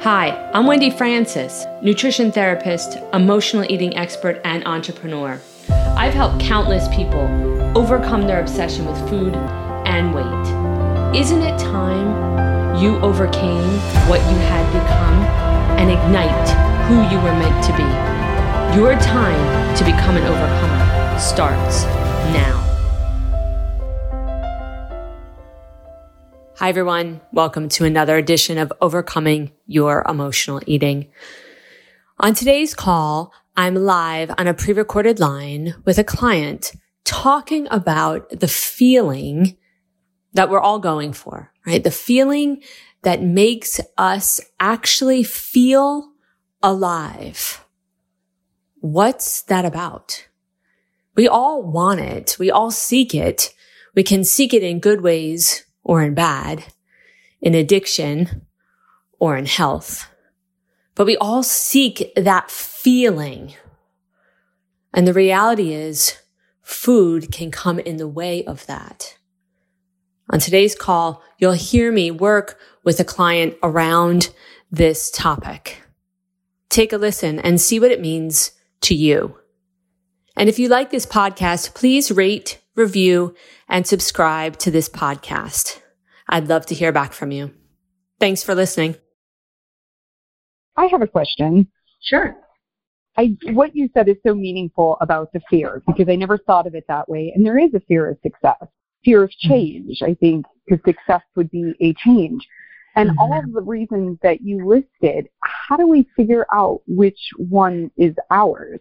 Hi, I'm Wendy Francis, nutrition therapist, emotional eating expert, and entrepreneur. I've helped countless people overcome their obsession with food and weight. Isn't it time you overcame what you had become and ignite who you were meant to be? Your time to become an overcomer starts now. Hi, everyone. Welcome to another edition of Overcoming Your Emotional Eating. On today's call, I'm live on a pre-recorded line with a client talking about the feeling that we're all going for, right? The feeling that makes us actually feel alive. What's that about? We all want it. We all seek it. We can seek it in good ways or in bad, in addiction or in health. But we all seek that feeling. And the reality is food can come in the way of that. On today's call, you'll hear me work with a client around this topic. Take a listen and see what it means to you. And if you like this podcast, please rate, review, and subscribe to this podcast. I'd love to hear back from you. Thanks for listening. I have a question. Sure. I, what you said is so meaningful about the fear because I never thought of it that way. And there is a fear of success, fear of mm-hmm. change, I think, because success would be a change. And mm-hmm. all of the reasons that you listed, how do we figure out which one is ours?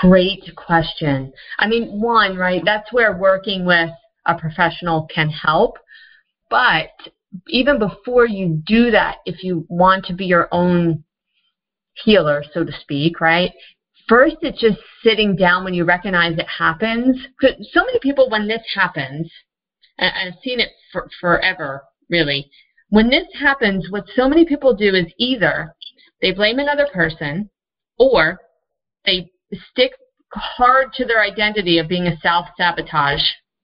Great question. I mean, one, right, that's where working with a professional can help. But even before you do that, if you want to be your own healer, so to speak, right? First, it's just sitting down when you recognize it happens. So many people, when this happens, I've seen it for, forever, really. When this happens, what so many people do is either they blame another person or they stick hard to their identity of being a self sabotage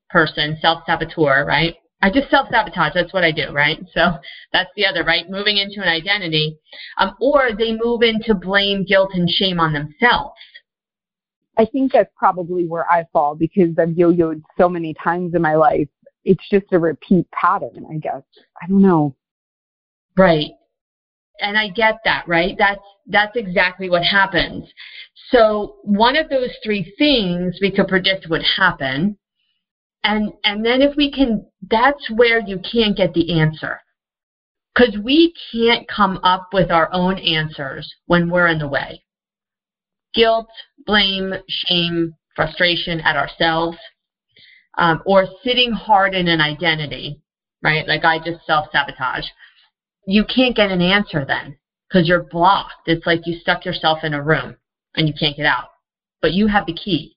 person, self saboteur, right? I just self sabotage. That's what I do, right? So that's the other, right? Moving into an identity. Um, or they move into blame, guilt, and shame on themselves. I think that's probably where I fall because I've yo yoed so many times in my life. It's just a repeat pattern, I guess. I don't know. Right. And I get that, right? That's that's exactly what happens. So one of those three things we could predict would happen. And and then if we can that's where you can't get the answer. Cuz we can't come up with our own answers when we're in the way. Guilt, blame, shame, frustration at ourselves, um, or sitting hard in an identity, right? Like I just self sabotage you can't get an answer then because you're blocked. It's like you stuck yourself in a room and you can't get out, but you have the key.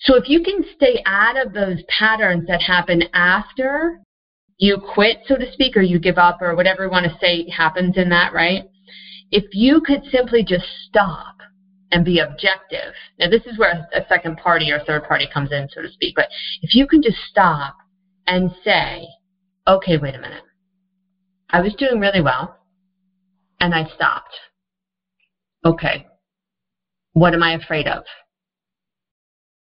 So if you can stay out of those patterns that happen after you quit, so to speak, or you give up, or whatever you want to say happens in that, right? If you could simply just stop and be objective. Now, this is where a second party or third party comes in, so to speak. But if you can just stop and say, okay, wait a minute. I was doing really well and I stopped. Okay. What am I afraid of?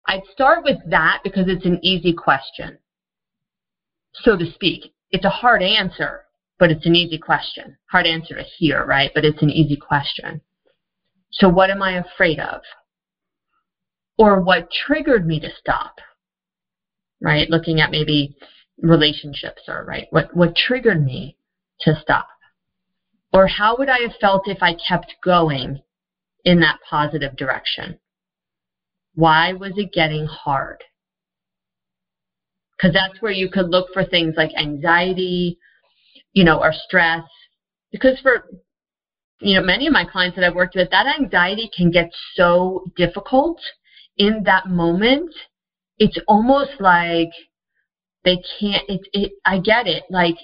I'd start with that because it's an easy question, so to speak. It's a hard answer, but it's an easy question. Hard answer to hear, right? But it's an easy question. So, what am I afraid of? Or what triggered me to stop? Right? Looking at maybe relationships or, right? What, what triggered me to stop? Or how would I have felt if I kept going in that positive direction? Why was it getting hard? Because that's where you could look for things like anxiety, you know, or stress. Because for, you know, many of my clients that I've worked with, that anxiety can get so difficult in that moment. It's almost like they can't, it, it, I get it. Like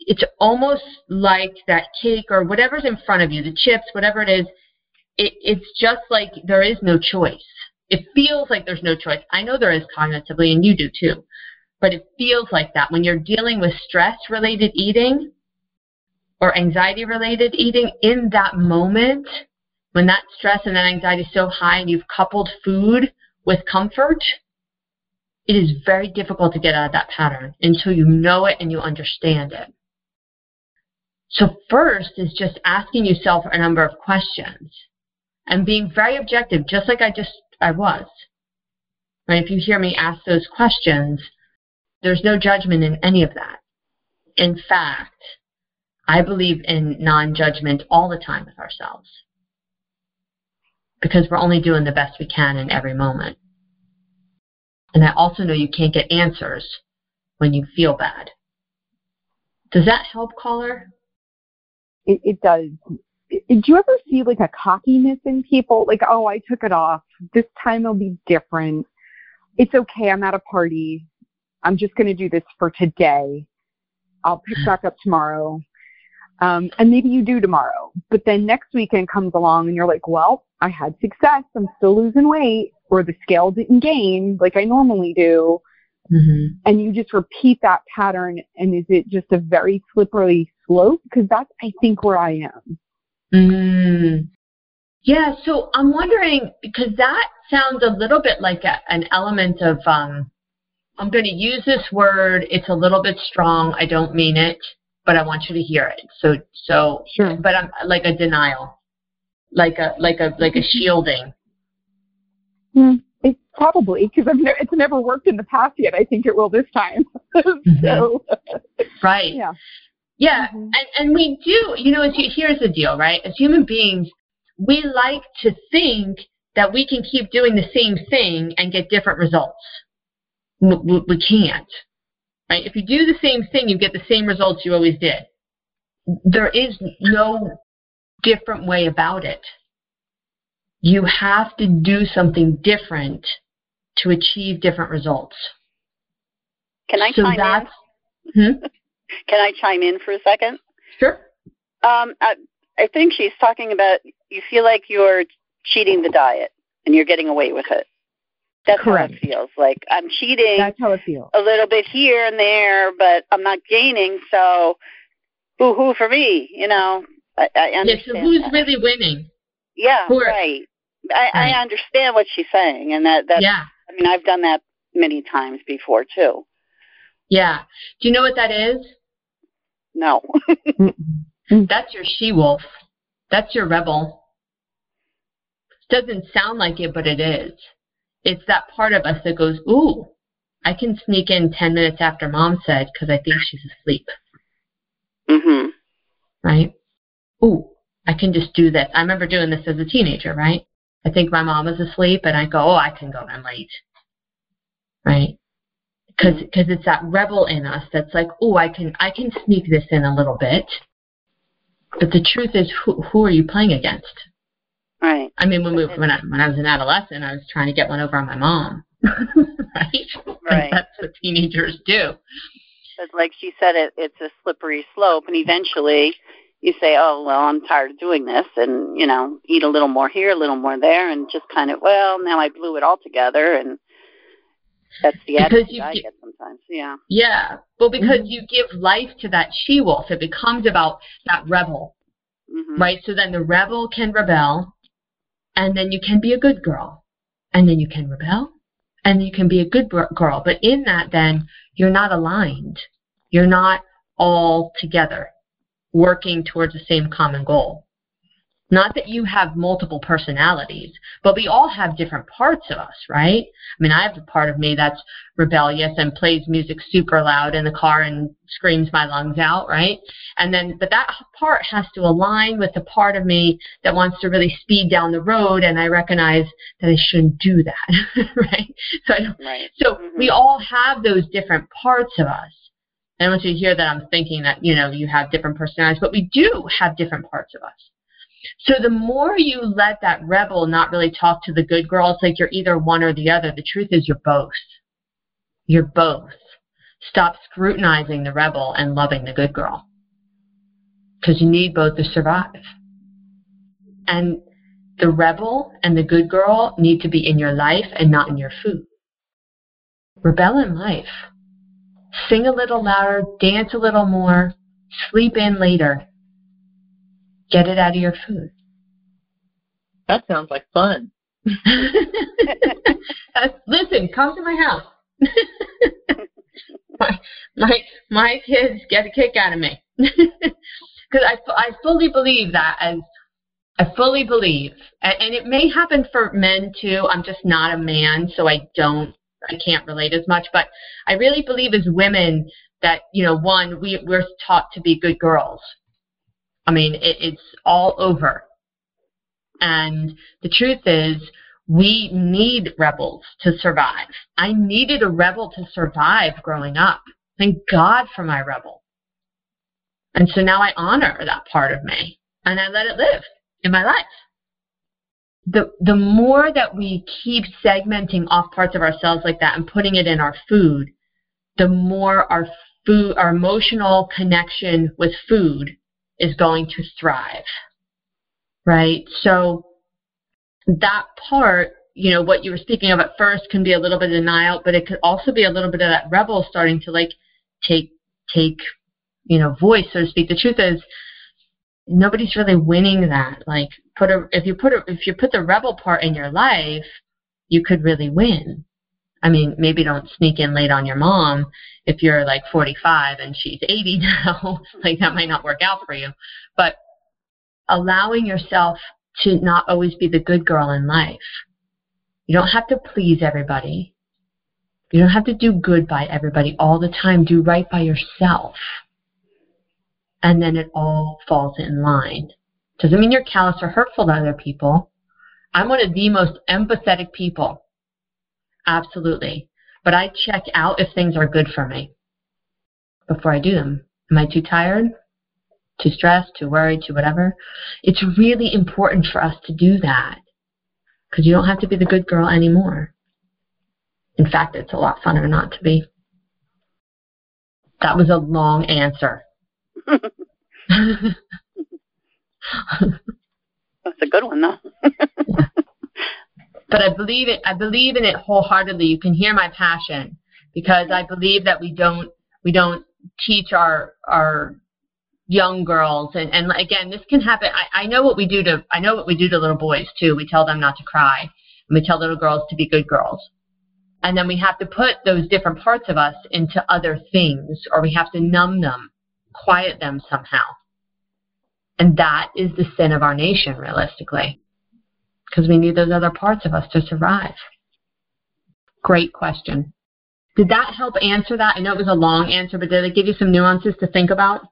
it's almost like that cake or whatever's in front of you, the chips, whatever it is, it, it's just like there is no choice. It feels like there's no choice. I know there is cognitively, and you do too, but it feels like that when you're dealing with stress related eating or anxiety related eating in that moment when that stress and that anxiety is so high and you've coupled food with comfort, it is very difficult to get out of that pattern until you know it and you understand it. So first is just asking yourself a number of questions and being very objective, just like I just I was. Right? If you hear me ask those questions, there's no judgment in any of that. In fact, I believe in non-judgment all the time with ourselves because we're only doing the best we can in every moment. And I also know you can't get answers when you feel bad. Does that help, caller? It, it does. Do you ever see like a cockiness in people? Like, oh, I took it off. This time it'll be different. It's okay. I'm at a party. I'm just going to do this for today. I'll pick back up tomorrow. Um, and maybe you do tomorrow. But then next weekend comes along and you're like, well, I had success. I'm still losing weight, or the scale didn't gain like I normally do. Mm-hmm. And you just repeat that pattern. And is it just a very slippery slope? Because that's, I think, where I am. Mm. Yeah. So I'm wondering because that sounds a little bit like a, an element of, um, I'm going to use this word. It's a little bit strong. I don't mean it, but I want you to hear it. So, so, sure. but I'm like a denial like a like a like a shielding? Mm, it's probably because I ne- it's never worked in the past yet. I think it will this time. mm-hmm. so, right. Yeah. Yeah, mm-hmm. and and we do. You know, here's the deal, right? As human beings, we like to think that we can keep doing the same thing and get different results. We, we can't. Right? If you do the same thing, you get the same results you always did. There is no different way about it. You have to do something different to achieve different results. Can I so chime that's, in? Hmm? Can I chime in for a second? Sure. Um, I, I think she's talking about you feel like you're cheating the diet and you're getting away with it. That's Correct. how it feels. Like I'm cheating. That's how it feels. A little bit here and there, but I'm not gaining. So, boo hoo for me. You know, I, I understand. Yeah, so who's that. really winning? Yeah, Who are, right. I, right. I understand what she's saying, and that that. Yeah. I mean, I've done that many times before too. Yeah. Do you know what that is? No. That's your she wolf. That's your rebel. Doesn't sound like it, but it is. It's that part of us that goes, ooh, I can sneak in 10 minutes after mom said because I think she's asleep. Mhm. Right? ooh, I can just do this. I remember doing this as a teenager, right? I think my mom was asleep, and I go, oh, I can go. I'm late, right? Because because it's that rebel in us that's like, oh, I can I can sneak this in a little bit. But the truth is, who who are you playing against? Right. I mean, when we when I when I was an adolescent, I was trying to get one over on my mom, right? Right. That's what teenagers do. But like she said, it it's a slippery slope, and eventually you say, oh, well, I'm tired of doing this and, you know, eat a little more here, a little more there, and just kind of, well, now I blew it all together. And that's the because you, I get sometimes. Yeah. Yeah. Well, because mm-hmm. you give life to that she wolf, it becomes about that rebel. Mm-hmm. Right? So then the rebel can rebel, and then you can be a good girl. And then you can rebel, and you can be a good girl. But in that, then, you're not aligned. You're not all together working towards the same common goal. Not that you have multiple personalities, but we all have different parts of us, right? I mean, I have a part of me that's rebellious and plays music super loud in the car and screams my lungs out, right? And then, but that part has to align with the part of me that wants to really speed down the road, and I recognize that I shouldn't do that, right? So, right. so mm-hmm. we all have those different parts of us. I want you to hear that I'm thinking that, you know, you have different personalities, but we do have different parts of us. So the more you let that rebel not really talk to the good girl, it's like you're either one or the other. The truth is you're both. You're both. Stop scrutinizing the rebel and loving the good girl. Because you need both to survive. And the rebel and the good girl need to be in your life and not in your food. Rebel in life sing a little louder, dance a little more, sleep in later, Get it out of your food. That sounds like fun. Listen, come to my house. my, my my kids get a kick out of me because I I fully believe that as I fully believe, and, and it may happen for men too. I'm just not a man, so I don't I can't relate as much. But I really believe as women that you know, one we we're taught to be good girls. I mean, it, it's all over. And the truth is, we need rebels to survive. I needed a rebel to survive growing up. Thank God for my rebel. And so now I honor that part of me and I let it live in my life. The, the more that we keep segmenting off parts of ourselves like that and putting it in our food, the more our food, our emotional connection with food is going to thrive. Right? So that part, you know, what you were speaking of at first can be a little bit of denial, but it could also be a little bit of that rebel starting to like take take, you know, voice, so to speak. The truth is nobody's really winning that. Like put a if you put a if you put the rebel part in your life, you could really win. I mean, maybe don't sneak in late on your mom if you're like 45 and she's 80 now. like that might not work out for you. But allowing yourself to not always be the good girl in life. You don't have to please everybody. You don't have to do good by everybody all the time. Do right by yourself. And then it all falls in line. Doesn't mean you're callous or hurtful to other people. I'm one of the most empathetic people. Absolutely. But I check out if things are good for me before I do them. Am I too tired? too stressed, too worried, too whatever. It's really important for us to do that because you don't have to be the good girl anymore. In fact, it's a lot funner not to be. That was a long answer. That's a good one, though. yeah. But I believe it. I believe in it wholeheartedly. You can hear my passion because I believe that we don't we don't teach our our young girls. And and again this can happen. I, I know what we do to I know what we do to little boys too. We tell them not to cry. And we tell little girls to be good girls. And then we have to put those different parts of us into other things or we have to numb them quiet them somehow. And that is the sin of our nation realistically because we need those other parts of us to survive great question did that help answer that i know it was a long answer but did it give you some nuances to think about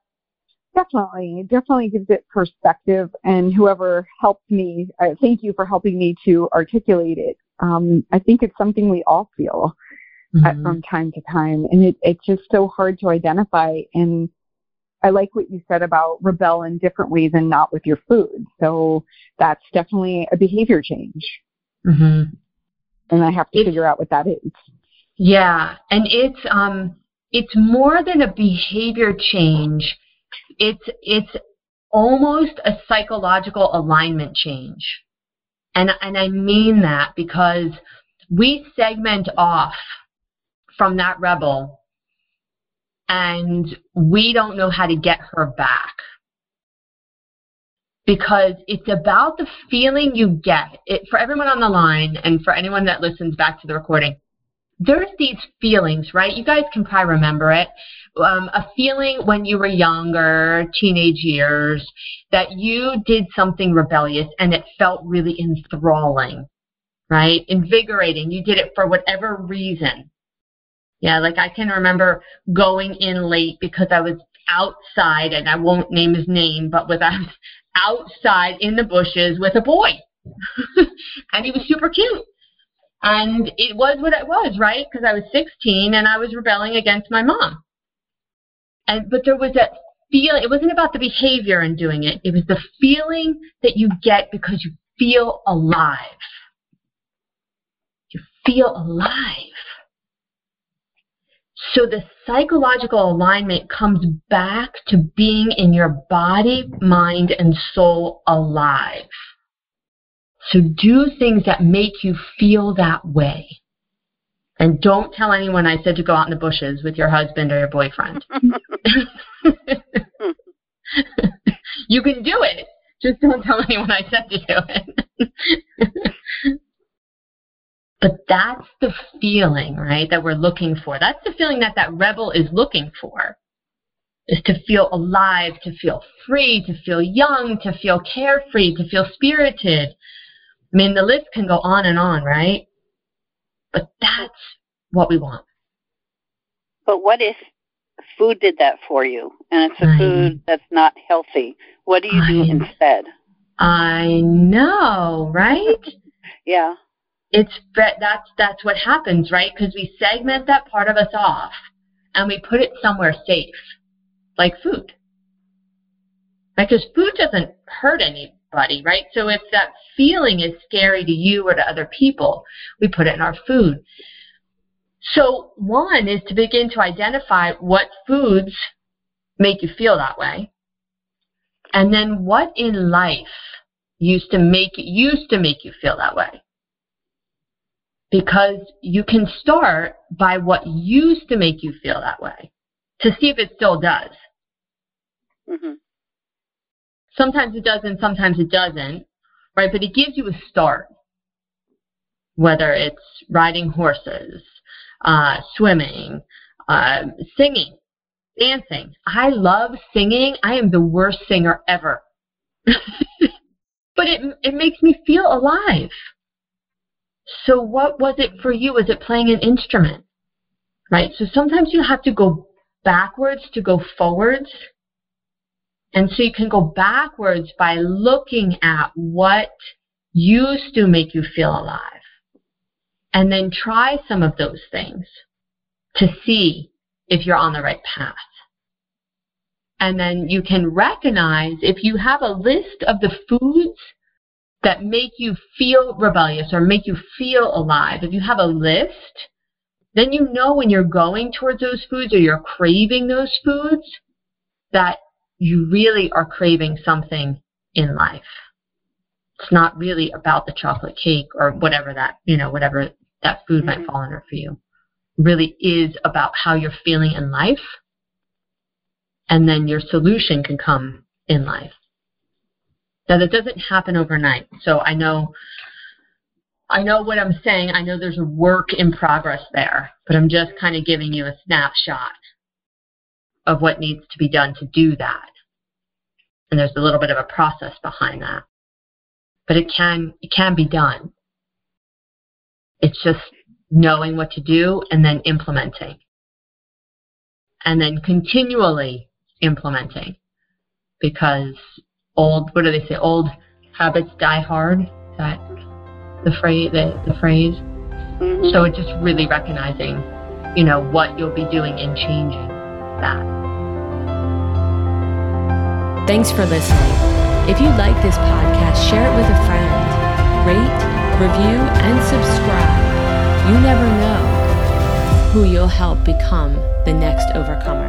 Definitely. It definitely gives it perspective. And whoever helped me, uh, thank you for helping me to articulate it. Um, I think it's something we all feel mm-hmm. at, from time to time. And it, it's just so hard to identify. And I like what you said about rebel in different ways and not with your food. So that's definitely a behavior change. Mm-hmm. And I have to it's, figure out what that is. Yeah. And it's, um, it's more than a behavior change it's it's almost a psychological alignment change. And and I mean that because we segment off from that rebel and we don't know how to get her back. Because it's about the feeling you get. It, for everyone on the line and for anyone that listens back to the recording, there's these feelings, right? You guys can probably remember it. Um, a feeling when you were younger, teenage years, that you did something rebellious and it felt really enthralling, right? Invigorating. You did it for whatever reason. Yeah, like I can remember going in late because I was outside, and I won't name his name, but with I was outside in the bushes with a boy, and he was super cute and it was what it was, right? Because I was 16 and I was rebelling against my mom. And but there was that feeling. It wasn't about the behavior and doing it. It was the feeling that you get because you feel alive. You feel alive. So the psychological alignment comes back to being in your body, mind, and soul alive. So do things that make you feel that way. And don't tell anyone I said to go out in the bushes with your husband or your boyfriend. you can do it, Just don't tell anyone I said to do it. that's the feeling, right, that we're looking for. That's the feeling that that rebel is looking for. Is to feel alive, to feel free, to feel young, to feel carefree, to feel spirited. I mean, the list can go on and on, right? But that's what we want. But what if food did that for you and it's a I food that's not healthy? What do you do instead? I know, right? Yeah. It's that's that's what happens, right? Because we segment that part of us off and we put it somewhere safe, like food. Because food doesn't hurt anybody, right? So if that feeling is scary to you or to other people, we put it in our food. So one is to begin to identify what foods make you feel that way. And then what in life used to make used to make you feel that way because you can start by what used to make you feel that way to see if it still does. hmm Sometimes it does and sometimes it doesn't, right? But it gives you a start. Whether it's riding horses, uh, swimming, uh, singing, dancing. I love singing. I am the worst singer ever. but it, it makes me feel alive. So what was it for you? Was it playing an instrument? Right? So sometimes you have to go backwards to go forwards. And so you can go backwards by looking at what used to make you feel alive. And then try some of those things to see if you're on the right path. And then you can recognize if you have a list of the foods that make you feel rebellious or make you feel alive, if you have a list, then you know when you're going towards those foods or you're craving those foods that you really are craving something in life. It's not really about the chocolate cake or whatever that, you know, whatever that food might Mhm. fall under for you. It really is about how you're feeling in life. And then your solution can come in life. That doesn't happen overnight. So I know I know what I'm saying. I know there's a work in progress there, but I'm just kind of giving you a snapshot of what needs to be done to do that. And there's a little bit of a process behind that. But it can it can be done. It's just knowing what to do and then implementing. And then continually implementing. Because old what do they say? Old habits die hard. Is that the phrase the, the phrase? hmm So it's just really recognizing, you know, what you'll be doing and changing that. Thanks for listening. If you like this podcast, share it with a friend. Rate, review, and subscribe. You never know who you'll help become the next overcomer.